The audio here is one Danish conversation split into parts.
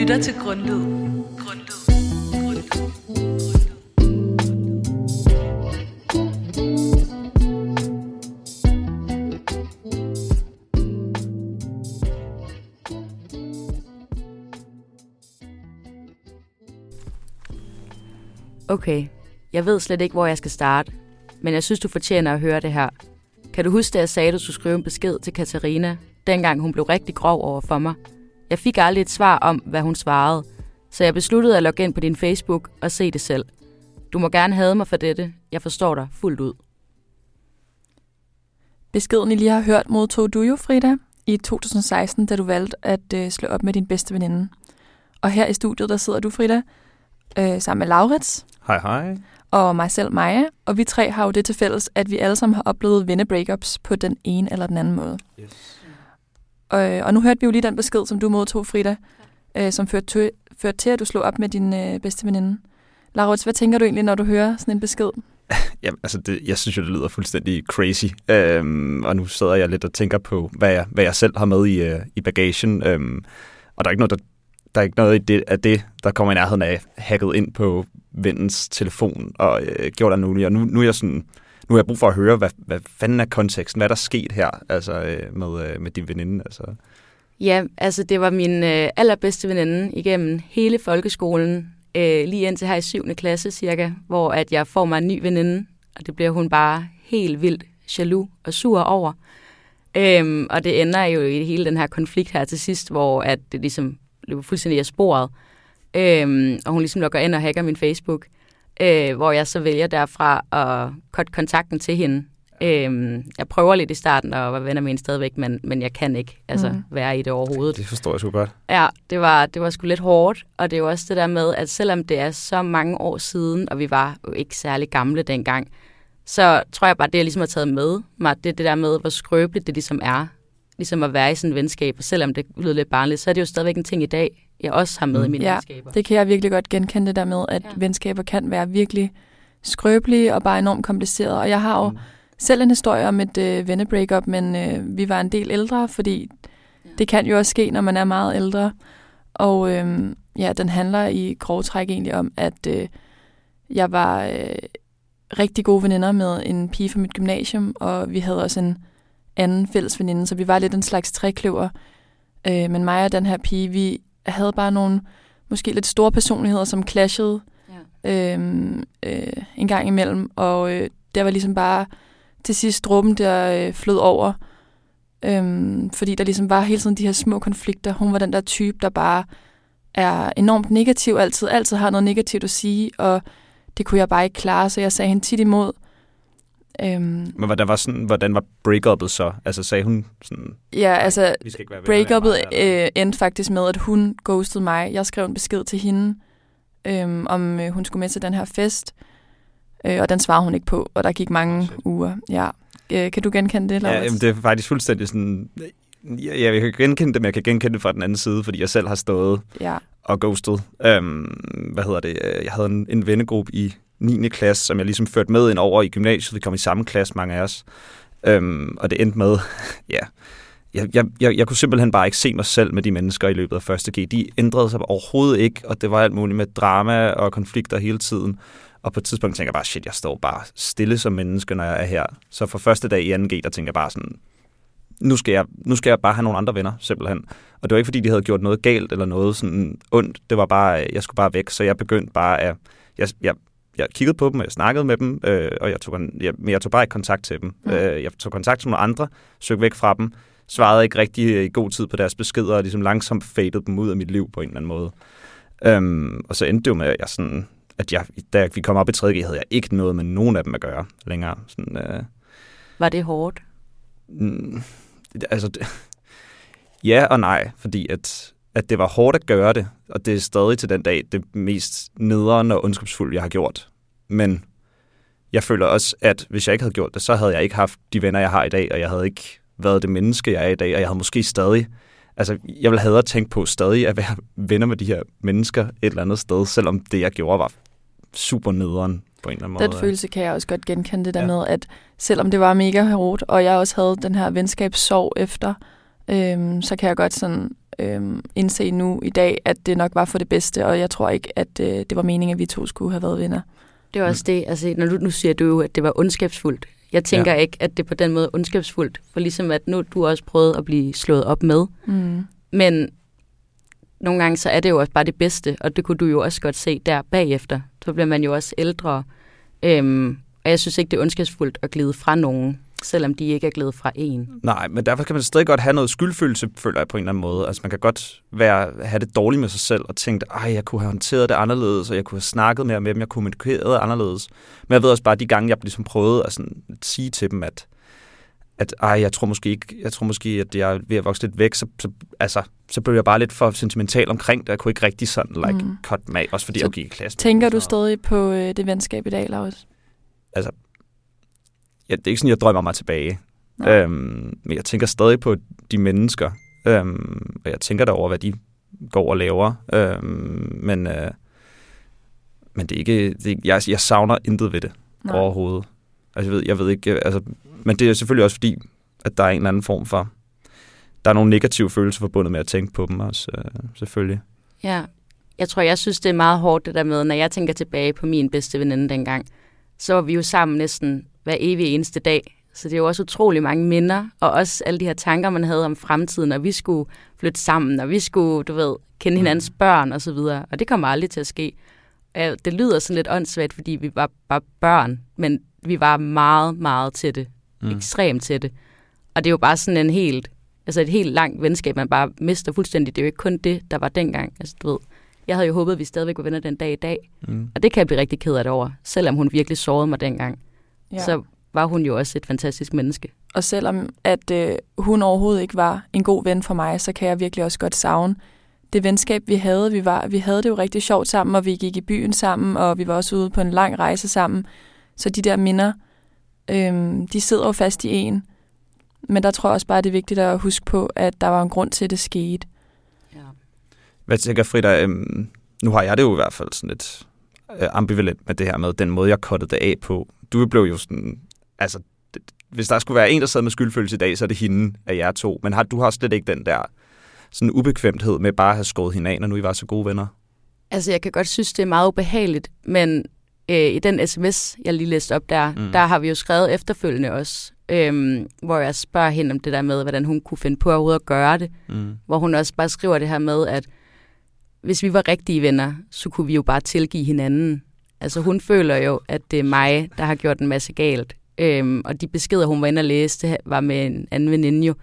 lytter til Grundlyd. Grundlyd. Grundlyd. Okay, jeg ved slet ikke, hvor jeg skal starte, men jeg synes, du fortjener at høre det her. Kan du huske, da jeg sagde, at du skulle skrive en besked til Katarina, dengang hun blev rigtig grov over for mig? Jeg fik aldrig et svar om, hvad hun svarede, så jeg besluttede at logge ind på din Facebook og se det selv. Du må gerne have mig for dette. Jeg forstår dig fuldt ud. Beskeden, I lige har hørt, modtog du jo, Frida, i 2016, da du valgte at øh, slå op med din bedste veninde. Og her i studiet, der sidder du, Frida, øh, sammen med Laurits Hej, hej. og mig selv, Maja. Og vi tre har jo det til fælles, at vi alle sammen har oplevet venne-breakups på den ene eller den anden måde. Yes. Og, og nu hørte vi jo lige den besked, som du modtog, Frida, øh, som førte til, førte til, at du slog op med din øh, bedste veninde. Laurits, hvad tænker du egentlig, når du hører sådan en besked? Jamen, altså, det, jeg synes jo, det lyder fuldstændig crazy. Øhm, og nu sidder jeg lidt og tænker på, hvad jeg, hvad jeg selv har med i, øh, i bagagen. Øhm, og der er ikke noget, der, der er ikke noget i det, af det, der kommer i nærheden af hacket ind på vennens telefon og øh, gjort alt muligt. Og nu, nu er jeg sådan, nu har jeg brug for at høre, hvad, hvad fanden er konteksten? Hvad er der sket her altså, øh, med, øh, med din veninde? Altså. Ja, altså det var min øh, allerbedste veninde igennem hele folkeskolen, øh, lige indtil her i 7. klasse cirka, hvor at jeg får mig en ny veninde, og det bliver hun bare helt vildt jaloux og sur over. Øhm, og det ender jo i hele den her konflikt her til sidst, hvor at det ligesom løber fuldstændig af sporet. Øhm, og hun ligesom logger ind og hacker min Facebook, øh, hvor jeg så vælger derfra at cutte kontakten til hende. Øhm, jeg prøver lidt i starten at være venner med hende stadigvæk, men, men jeg kan ikke altså, mm. være i det overhovedet. Det forstår jeg sgu godt. Ja, det var, det var sgu lidt hårdt, og det er jo også det der med, at selvom det er så mange år siden, og vi var jo ikke særlig gamle dengang, så tror jeg bare, det jeg ligesom har taget med mig, det er det der med, hvor skrøbeligt det ligesom er, ligesom at være i sådan et venskab, og selvom det lyder lidt barnligt, så er det jo stadigvæk en ting i dag, jeg også har med Mm. i mine Ja, venskaber. Det kan jeg virkelig godt genkende det der med, at Ja. ja. venskaber kan være virkelig skrøbelige og bare enormt komplicerede. Og jeg har jo Mm. selv en historie om et øh, venne-breakup, men øh, vi var en del ældre, fordi Ja. det kan jo også ske, når man er meget ældre. Og øh, ja, den handler i grove træk egentlig om, at øh, jeg var øh, rigtig gode veninder med en pige fra mit gymnasium, og vi havde også en anden fælles veninde, så vi var lidt en slags trækløver. Øh, men mig og den her pige, vi havde bare nogle måske lidt store personligheder, som clashede Ja. øhm, øh, en gang imellem, og øh, der var ligesom bare til sidst dråben, der øh, flød over, øhm, fordi der ligesom var hele tiden de her små konflikter. Hun var den der type, der bare er enormt negativ altid, altid har noget negativt at sige, og det kunne jeg bare ikke klare, så jeg sagde hende tit imod. Øhm, Men hvordan var, sådan, hvordan var break-up'et så? Altså sagde hun sådan, ja, altså breakupet øh, endte faktisk med, at hun ghostede mig. Jeg skrev en besked til hende, øhm, om øh, hun skulle med til den her fest, øh, og den svarede hun ikke på, og der gik mange shit. uger. Ja. Øh, kan du genkende det, Ja, Laurits? jamen, det er faktisk fuldstændig sådan... Ja, jeg kan genkende det, men jeg kan genkende det fra den anden side, fordi jeg selv har stået ja. og ghostet. Øhm, hvad hedder det? Øh, Jeg havde en, en vennegruppe i 9. klasse, som jeg ligesom førte med ind over i gymnasiet. Vi kom i samme klasse, mange af os. Øhm, og det endte med, ja, jeg, jeg, jeg, jeg kunne simpelthen bare ikke se mig selv med de mennesker i løbet af første G. De ændrede sig overhovedet ikke, og det var alt muligt med drama og konflikter hele tiden. Og på et tidspunkt tænker jeg bare, shit, jeg står bare stille som menneske, når jeg er her. Så for første dag i 2G, der tænker jeg bare sådan, nu skal, jeg, nu skal jeg bare have nogle andre venner, simpelthen. Og det var ikke, fordi de havde gjort noget galt eller noget sådan ondt. Det var bare, jeg skulle bare væk, så jeg begyndte bare at... Jeg, jeg, jeg kiggede på dem, og jeg snakkede med dem, øh, og jeg tog, jeg, men jeg tog bare ikke kontakt til dem. Mm. Øh, jeg tog kontakt til nogle andre, søgte væk fra dem, svarede ikke rigtig i god tid på deres beskeder, og ligesom langsomt fadede dem ud af mit liv på en eller anden måde. Øhm, og så endte det jo med, at jeg sådan, at jeg, da vi kom op i 3G, havde jeg ikke noget med nogen af dem at gøre længere. Sådan, øh, Var det hårdt? Mm, altså, det, ja og nej, fordi at, at det var hårdt at gøre det, og det er stadig til den dag det mest nederen og ondskabsfulde, jeg har gjort. Men jeg føler også, at hvis jeg ikke havde gjort det, så havde jeg ikke haft de venner, jeg har i dag, og jeg havde ikke været det menneske, jeg er i dag, og jeg havde måske stadig, altså jeg ville have at tænke på stadig at være venner med de her mennesker et eller andet sted, selvom det, jeg gjorde, var super nederen på en eller anden Den måde. følelse kan jeg også godt genkende det der ja. med, at selvom det var mega hårdt, og jeg også havde den her venskabssorg efter, øhm, så kan jeg godt sådan øhm, indse nu i dag, at det nok var for det bedste, og jeg tror ikke, at øh, det var meningen, at vi to skulle have været venner. Det er også det, altså når du nu siger du jo, at det var ondskabsfuldt. Jeg tænker ja. ikke, at det på den måde er ondskabsfuldt, for ligesom at nu du også prøvet at blive slået op med. Mm. Men nogle gange så er det jo også bare det bedste, og det kunne du jo også godt se der bagefter. Så bliver man jo også ældre. Øhm, og jeg synes ikke, det er ondskabsfuldt at glide fra nogen, selvom de ikke er glædet fra en. Nej, men derfor kan man stadig godt have noget skyldfølelse, føler jeg på en eller anden måde. Altså man kan godt være, have det dårligt med sig selv og tænke, ej, jeg kunne have håndteret det anderledes, og jeg kunne have snakket mere med dem, jeg kunne have kommunikeret anderledes. Men jeg ved også bare, at de gange, jeg ligesom prøvede at sådan, sige til dem, at, at ej, jeg tror måske ikke, jeg tror måske, at jeg er ved at vokse lidt væk, så, så, altså, så blev jeg bare lidt for sentimental omkring det. Jeg kunne ikke rigtig sådan, like, mm. cut mig, også fordi Så jeg gik i klasse. Tænker du stadig på øh, det venskab i dag, Laurits? Altså, ja, det er ikke sådan, jeg drømmer mig tilbage. Nej. Øhm, men jeg tænker stadig på de mennesker, øhm, og jeg tænker derover, hvad de går og laver. Øhm, men, øh, men det er ikke, det er, ikke- jeg, jeg savner intet ved det Nej. Nej. overhovedet. Altså, jeg ved, jeg ved ikke, øh, altså, men det er selvfølgelig også fordi, at der er en eller anden form for, der er nogle negative følelser forbundet med at tænke på dem også, øh, selvfølgelig. Ja, jeg tror, jeg synes, det er meget hårdt det der med, når jeg tænker tilbage på min bedste veninde dengang, så var vi jo sammen næsten hver evig eneste dag. Så det er jo også utrolig mange minder, og også alle de her tanker, man havde om fremtiden, og vi skulle flytte sammen, og vi skulle, du ved, kende hinandens børn og så videre. Og det kommer aldrig til at ske. Det lyder sådan lidt åndssvagt, fordi vi var bare børn, men vi var meget, meget tætte. Mm. Ekstremt tætte. Og det er jo bare sådan en helt, altså et helt langt venskab, man bare mister fuldstændig. Det er jo ikke kun det, der var dengang. Altså, du ved, jeg havde jo håbet, at vi stadigvæk var venner den dag i dag. Mm. Og det kan jeg blive rigtig ked af det over. Selvom hun virkelig sårede mig dengang, Ja. så var hun jo også et fantastisk menneske. Og selvom at øh, hun overhovedet ikke var en god ven for mig, så kan jeg virkelig også godt savne det venskab, vi havde. Vi, var, vi havde det jo rigtig sjovt sammen, og vi gik i byen sammen, og vi var også ude på en lang rejse sammen. Så de der minder, øhm, de sidder jo fast i en. Men der tror jeg også bare, det er vigtigt at huske på, at der var en grund til, at det skete. Ja. Hvad tænker Frida? Øhm, nu har jeg det jo i hvert fald sådan lidt øh, ambivalent med det her med den måde, jeg kottede det af på. Du blev jo sådan... Altså, hvis der skulle være en, der sad med skyldfølelse i dag, så er det hende af jer to. Men har, du har slet ikke den der sådan ubekvemthed med bare at have skåret hende af, når nu I var så gode venner. Altså, jeg kan godt synes, det er meget ubehageligt, men øh, i den sms, jeg lige læste op der, Mm. der har vi jo skrevet efterfølgende også, øhm, hvor jeg spørger hende om det der med, hvordan hun kunne finde på overhovedet at gøre det. Mm. Hvor hun også bare skriver det her med, at hvis vi var rigtige venner, så kunne vi jo bare tilgive hinanden. Altså hun føler jo, at det er mig, der har gjort en masse galt. Øhm, og de beskeder, hun var inde og læse, det var med en anden veninde jo,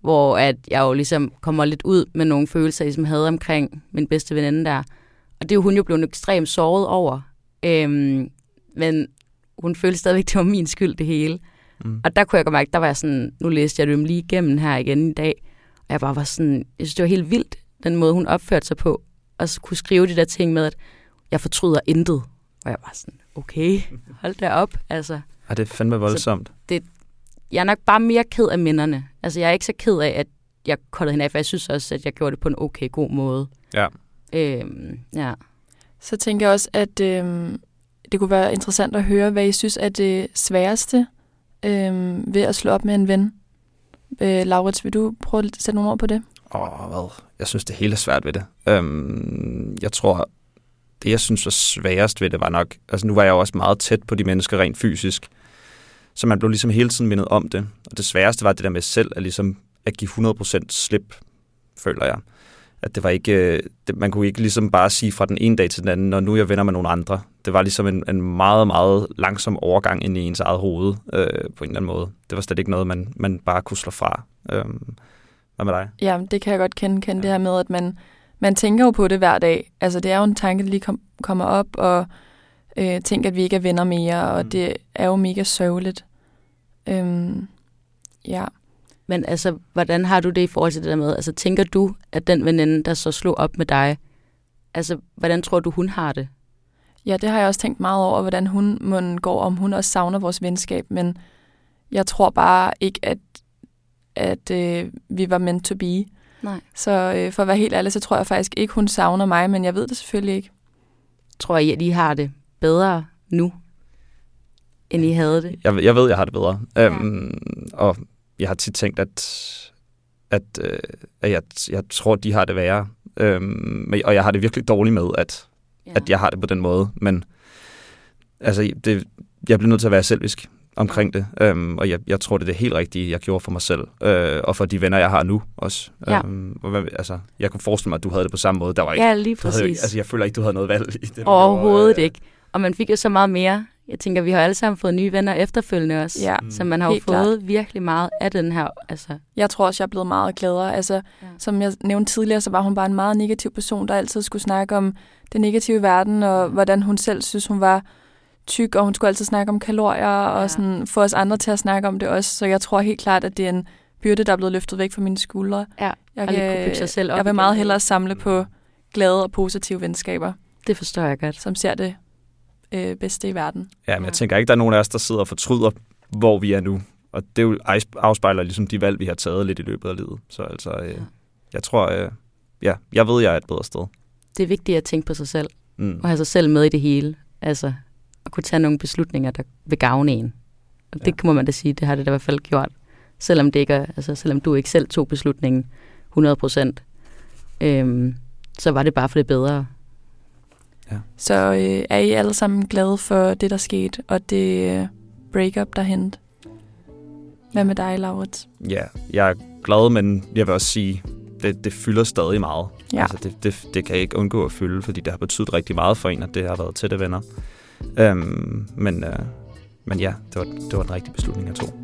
hvor at jeg jo ligesom kommer lidt ud med nogle følelser, jeg ligesom havde omkring min bedste veninde der. Og det er jo hun jo blevet ekstremt såret over. Øhm, men hun følte stadigvæk, det var min skyld det hele. Mm. Og der kunne jeg godt mærke, der var jeg sådan, nu læste jeg dem lige igennem her igen i dag, og jeg bare var sådan, jeg synes, det var helt vildt, den måde, hun opførte sig på, og så kunne skrive de der ting med, at jeg fortryder intet. Og jeg var sådan, okay, hold da op. Altså, Og det er fandme voldsomt. jeg er nok bare mere ked af minderne. Altså, jeg er ikke så ked af, at jeg kottede hende af, for jeg synes også, at jeg gjorde det på en okay, god måde. Ja. Øhm, ja. Så tænker jeg også, at øhm, det kunne være interessant at høre, hvad I synes er det sværeste øhm, ved at slå op med en ven. Øh, Laurits, vil du prøve at sætte nogle ord på det? Åh, hvad? Jeg synes, det hele er svært ved det. Øhm, jeg tror, det jeg synes var sværest ved det var nok... Altså nu var jeg jo også meget tæt på de mennesker rent fysisk. Så man blev ligesom hele tiden mindet om det. Og det sværeste var det der med selv at, ligesom, at give 100% slip, føler jeg. At det var ikke... øh, Det, man kunne ikke ligesom bare sige fra den ene dag til den anden, når nu jeg venner med nogle andre. Det var ligesom en, en meget, meget langsom overgang ind i ens eget hoved, øh, på en eller anden måde. Det var slet ikke noget, man, man bare kunne slå fra. Øhm, hvad med dig? Ja, det kan jeg godt kende, kende det her med, at man, man tænker jo på det hver dag. Altså, det er jo en tanke, der lige kom, kommer op, og øh, tænker, at vi ikke er venner mere, og Mm. det er jo mega sørgeligt. Øhm, ja. Men altså, hvordan har du det i forhold til det der med, altså tænker du, at den veninde, der så slog op med dig, altså, hvordan tror du, hun har det? ja, det har jeg også tænkt meget over, hvordan hun må går, om hun også savner vores venskab, men jeg tror bare ikke, at, at øh, vi var meant to be. Nej. Så øh, for at være helt ærlig, så tror jeg faktisk ikke, hun savner mig, men jeg ved det selvfølgelig ikke. Tror I, at I har det bedre nu, end I havde det? jeg, jeg ved, jeg har det bedre. Ja. Øhm, og jeg har tit tænkt, at, at, øh, at jeg, jeg tror, de har det værre. Øhm, men- og jeg har det virkelig dårligt med, at, Ja. at jeg har det på den måde. Men altså, det, jeg bliver nødt til at være selvisk omkring det. Øhm, og jeg, jeg tror, det er det helt rigtige, jeg gjorde for mig selv. Øh, og for de venner, jeg har nu også. Ja. Øhm, og altså, jeg kunne forestille mig, at du havde det på samme måde. Der var ikke, Ja, lige du havde, præcis. altså, jeg føler ikke, du havde noget valg i det. Overhovedet gjorde, øh, ikke. Og man fik jo så meget mere. Jeg tænker, vi har alle sammen fået nye venner efterfølgende også. Ja, Mm. Så man har jo Helt klart. fået virkelig meget af den her. Altså, Jeg tror også, jeg er blevet meget gladere. Altså, Ja. ja. som jeg nævnte tidligere, så var hun bare en meget negativ person, der altid skulle snakke om det negative i verden, og hvordan hun selv synes, hun var tyk, og hun skulle altid snakke om kalorier, og Ja. sådan få os andre til at snakke om det også. Så jeg tror helt klart, at det er en byrde, der er blevet løftet væk fra mine skuldre. Ja, jeg, og lige kunne bygge sig selv op jeg vil meget hellere samle på glade og positive venskaber, det forstår jeg godt. som ser det øh, bedste i verden. Ja, men jeg tænker ikke, der er nogen af os, der sidder og fortryder, hvor vi er nu. Og det jo afspejler ligesom de valg, vi har taget lidt i løbet af livet. Så altså, øh, Ja. jeg tror, øh, ja, jeg ved, jeg er et bedre sted. Det er vigtigt at tænke på sig selv, Mm. og have sig selv med i det hele. Altså, kunne tage nogle beslutninger, der vil gavne en. Og det Ja. må man da sige, det har det da i hvert fald gjort. Selvom, det ikke er, altså, selvom du ikke selv tog beslutningen 100 procent, øhm, så var det bare for det bedre. Så øh, er I alle sammen glade for det, der skete, og det øh, breakup, der hentede? Hvad med dig, Laurits? Ja, jeg er glad, men jeg vil også sige, det, det fylder stadig meget. Ja. Altså, det, det, det kan ikke undgå at fylde, fordi det har betydet rigtig meget for en, at det har været tætte venner. Øhm, men, øh, men ja, det var, det var en rigtig beslutning, jeg tog.